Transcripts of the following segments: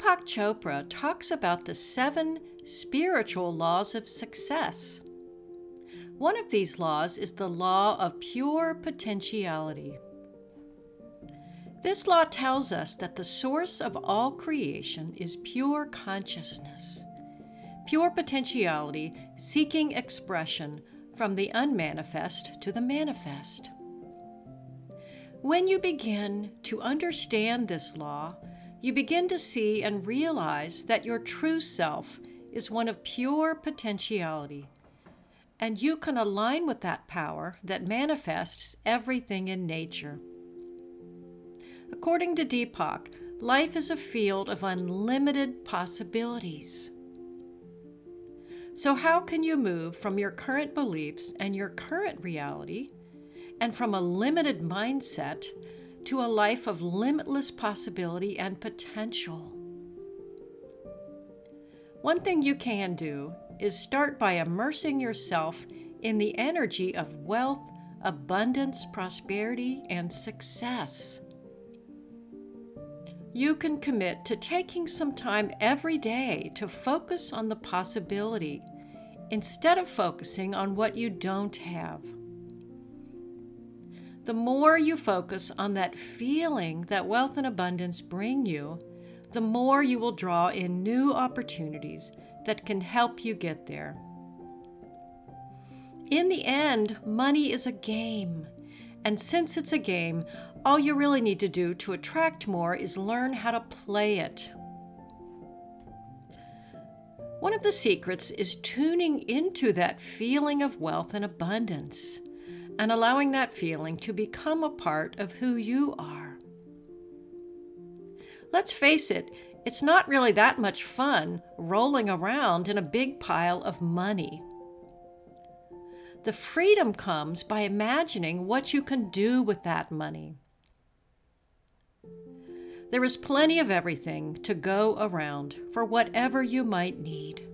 Deepak Chopra talks about the seven spiritual laws of success. One of these laws is the law of pure potentiality. This law tells us that the source of all creation is pure consciousness, pure potentiality seeking expression from the unmanifest to the manifest. When you begin to understand this law, you begin to see and realize that your true self is one of pure potentiality, and you can align with that power that manifests everything in nature. According to Deepak, life is a field of unlimited possibilities. So, how can you move from your current beliefs and your current reality, and from a limited mindset, to a life of limitless possibility and potential? One thing you can do is start by immersing yourself in the energy of wealth, abundance, prosperity, and success. You can commit to taking some time every day to focus on the possibility instead of focusing on what you don't have. The more you focus on that feeling that wealth and abundance bring you, the more you will draw in new opportunities that can help you get there. In the end, money is a game. And since it's a game, all you really need to do to attract more is learn how to play it. One of the secrets is tuning into that feeling of wealth and abundance and allowing that feeling to become a part of who you are. Let's face it, it's not really that much fun rolling around in a big pile of money. The freedom comes by imagining what you can do with that money. There is plenty of everything to go around for whatever you might need.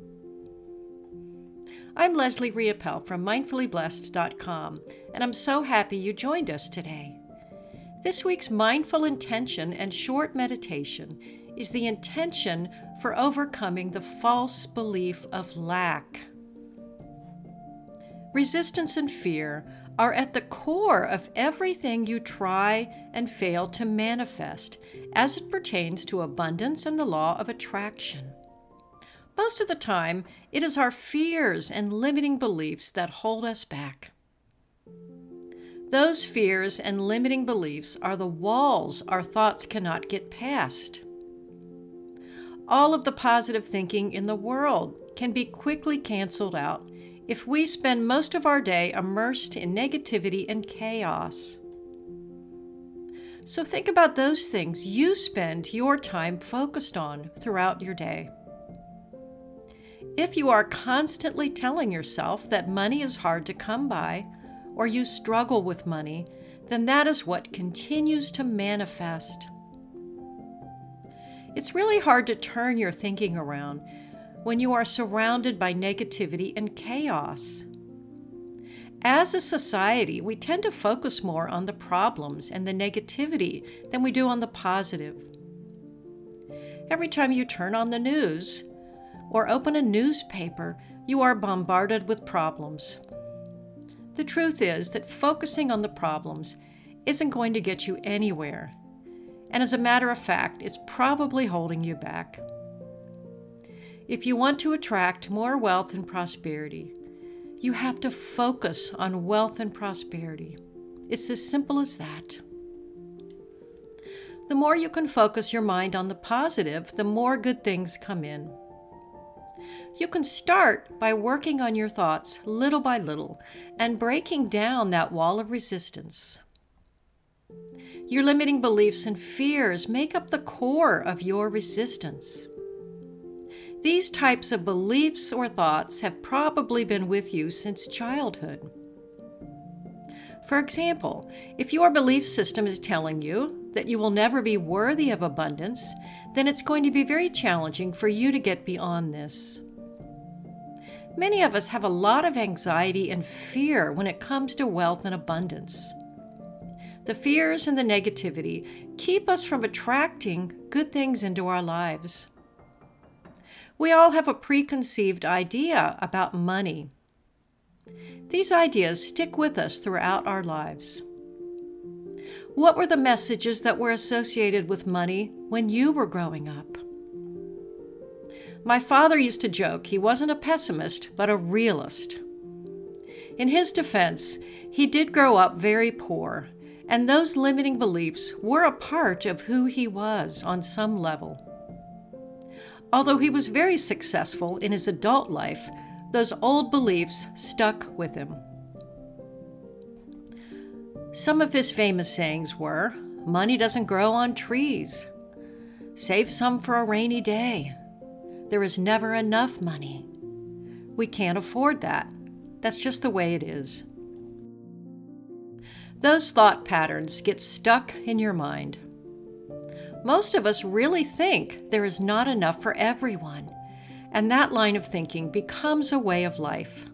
I'm Leslie Riopel from mindfullyblessed.com, and I'm so happy you joined us today. This week's mindful intention and short meditation is the intention for overcoming the false belief of lack. Resistance and fear are at the core of everything you try and fail to manifest as it pertains to abundance and the law of attraction. Most of the time, it is our fears and limiting beliefs that hold us back. Those fears and limiting beliefs are the walls our thoughts cannot get past. All of the positive thinking in the world can be quickly canceled out if we spend most of our day immersed in negativity and chaos. So think about those things you spend your time focused on throughout your day. If you are constantly telling yourself that money is hard to come by, or you struggle with money, then that is what continues to manifest. It's really hard to turn your thinking around when you are surrounded by negativity and chaos. As a society, we tend to focus more on the problems and the negativity than we do on the positive. Every time you turn on the news or open a newspaper, you are bombarded with problems. The truth is that focusing on the problems isn't going to get you anywhere. And as a matter of fact, it's probably holding you back. If you want to attract more wealth and prosperity, you have to focus on wealth and prosperity. It's as simple as that. The more you can focus your mind on the positive, the more good things come in. You can start by working on your thoughts little by little and breaking down that wall of resistance. Your limiting beliefs and fears make up the core of your resistance. These types of beliefs or thoughts have probably been with you since childhood. For example, if your belief system is telling you that you will never be worthy of abundance, then it's going to be very challenging for you to get beyond this. Many of us have a lot of anxiety and fear when it comes to wealth and abundance. The fears and the negativity keep us from attracting good things into our lives. We all have a preconceived idea about money. These ideas stick with us throughout our lives. What were the messages that were associated with money when you were growing up? My father used to joke he wasn't a pessimist, but a realist. In his defense, he did grow up very poor, and those limiting beliefs were a part of who he was on some level. Although he was very successful in his adult life, those old beliefs stuck with him. Some of his famous sayings were Money doesn't grow on trees. Save some for a rainy day. There is never enough money. We can't afford that. That's just the way it is. Those thought patterns get stuck in your mind. Most of us really think there is not enough for everyone, and that line of thinking becomes a way of life.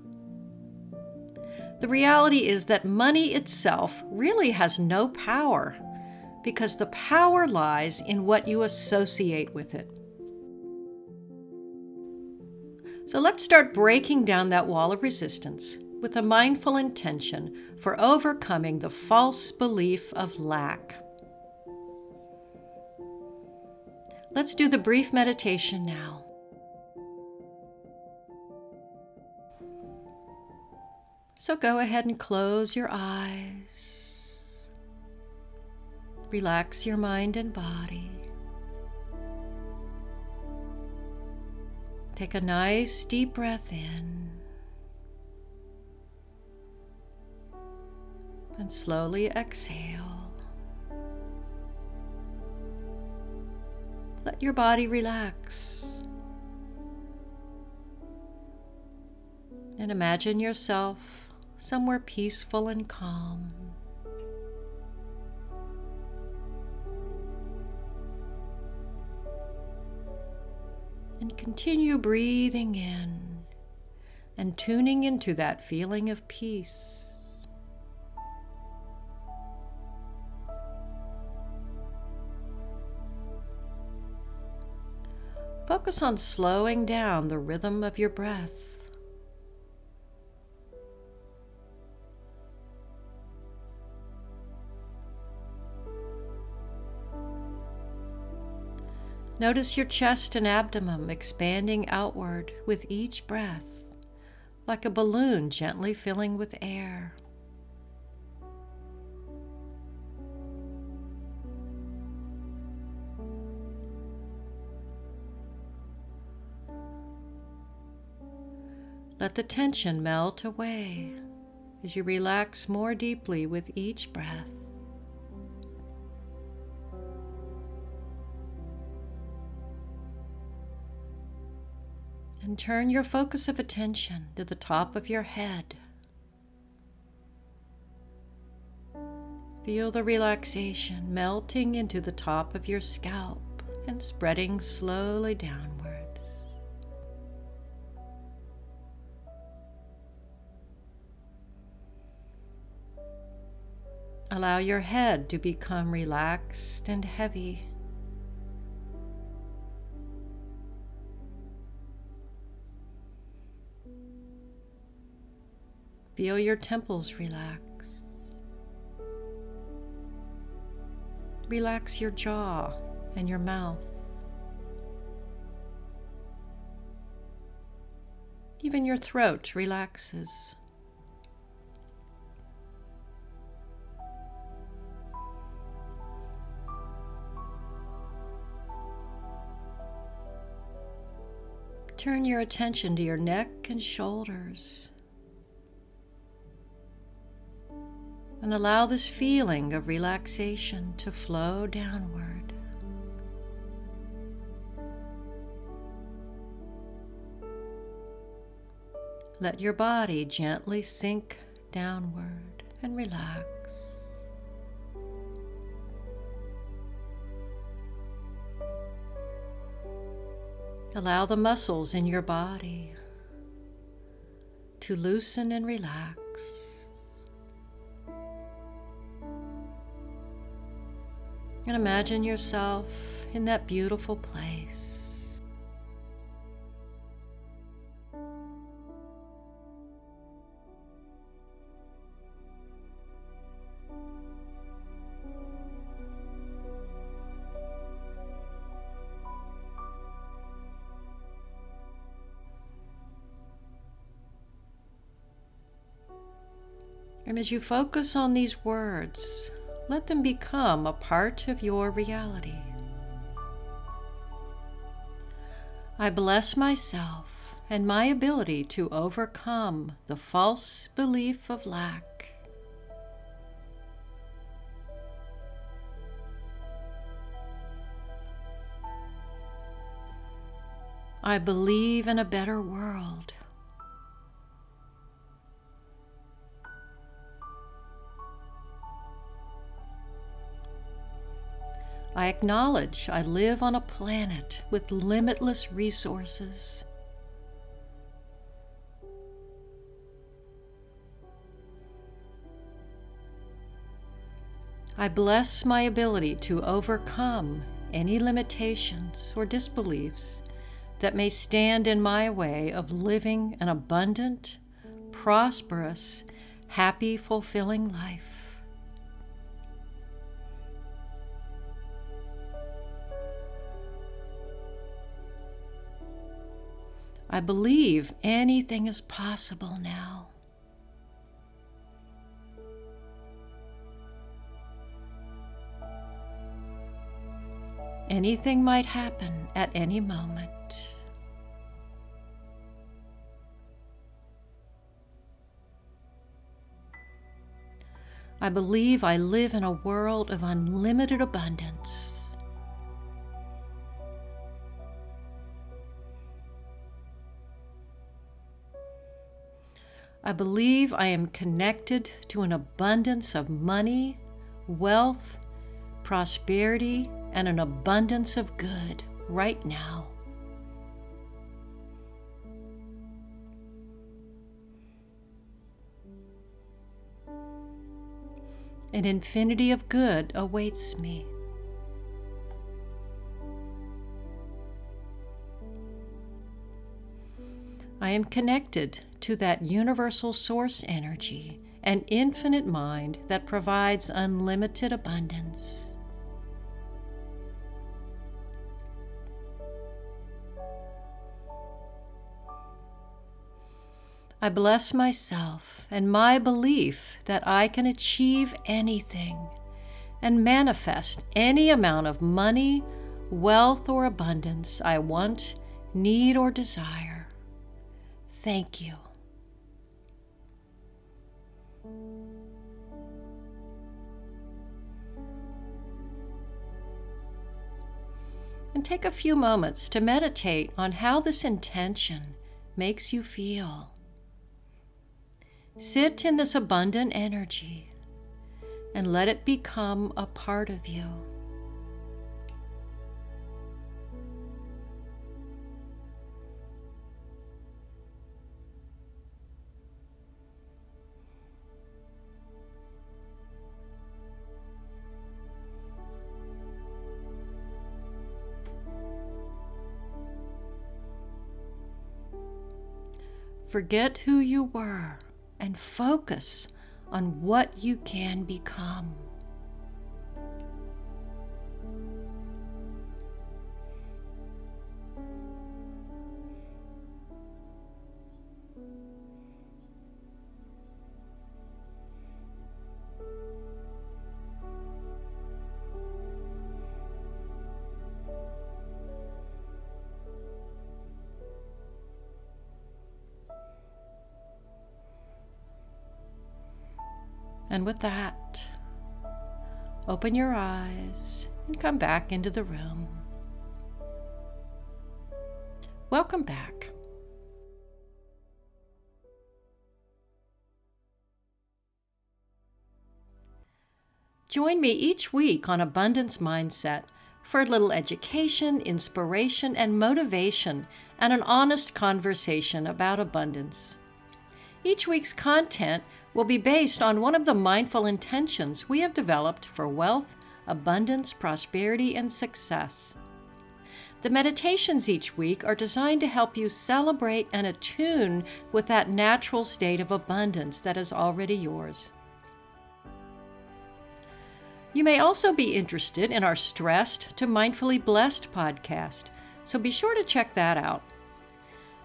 The reality is that money itself really has no power because the power lies in what you associate with it. So let's start breaking down that wall of resistance with a mindful intention for overcoming the false belief of lack. Let's do the brief meditation now. So go ahead and close your eyes. Relax your mind and body. Take a nice deep breath in. And slowly exhale. Let your body relax. And imagine yourself somewhere peaceful and calm. and continue breathing in and tuning into that feeling of peace. Focus on slowing down the rhythm of your breath. Notice your chest and abdomen expanding outward with each breath, like a balloon gently filling with air. Let the tension melt away as you relax more deeply with each breath. And turn your focus of attention to the top of your head. Feel the relaxation melting into the top of your scalp and spreading slowly downwards. Allow your head to become relaxed and heavy. Feel your temples relax. Relax your jaw and your mouth. Even your throat relaxes. Turn your attention to your neck and shoulders. And allow this feeling of relaxation to flow downward. Let your body gently sink downward and relax. Allow the muscles in your body to loosen and relax. And imagine yourself in that beautiful place. And as you focus on these words, let them become a part of your reality. I bless myself and my ability to overcome the false belief of lack. I believe in a better world. I acknowledge I live on a planet with limitless resources. I bless my ability to overcome any limitations or disbeliefs that may stand in my way of living an abundant, prosperous, happy, fulfilling life. I believe anything is possible now. Anything might happen at any moment. I believe I live in a world of unlimited abundance. I believe I am connected to an abundance of money, wealth, prosperity, and an abundance of good right now. An infinity of good awaits me. I am connected to that universal source energy, an infinite mind that provides unlimited abundance. I bless myself and my belief that I can achieve anything and manifest any amount of money, wealth, or abundance I want, need, or desire. Thank you. And take a few moments to meditate on how this intention makes you feel. Sit in this abundant energy and let it become a part of you. Forget who you were and focus on what you can become. And with that, open your eyes and come back into the room. Welcome back. Join me each week on Abundance Mindset for a little education, inspiration, and motivation, and an honest conversation about abundance. Each week's content will be based on one of the mindful intentions we have developed for wealth, abundance, prosperity, and success. The meditations each week are designed to help you celebrate and attune with that natural state of abundance that is already yours. You may also be interested in our Stressed to Mindfully Blessed podcast, so be sure to check that out.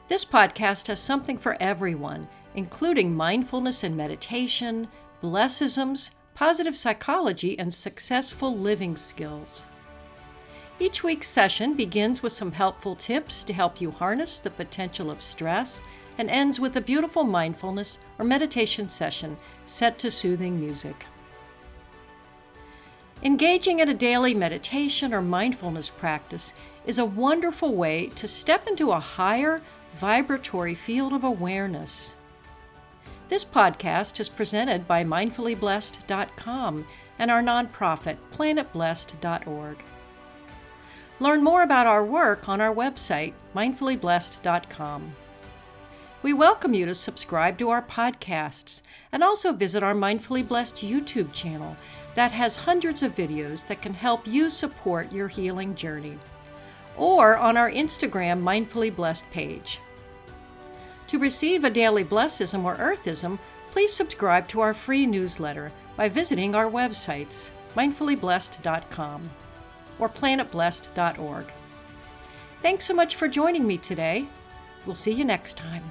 This podcast has something for everyone including mindfulness and meditation, blessisms, positive psychology, and successful living skills. Each week's session begins with some helpful tips to help you harness the potential of stress and ends with a beautiful mindfulness or meditation session set to soothing music. Engaging in a daily meditation or mindfulness practice is a wonderful way to step into a higher vibratory field of awareness. This podcast is presented by mindfullyblessed.com and our nonprofit planetblessed.org. Learn more about our work on our website, mindfullyblessed.com. We welcome you to subscribe to our podcasts and also visit our Mindfully Blessed YouTube channel that has hundreds of videos that can help you support your healing journey, or on our Instagram Mindfully Blessed page. To receive a daily blessism or earthism, please subscribe to our free newsletter by visiting our websites, mindfullyblessed.com or planetblessed.org. Thanks so much for joining me today. We'll see you next time.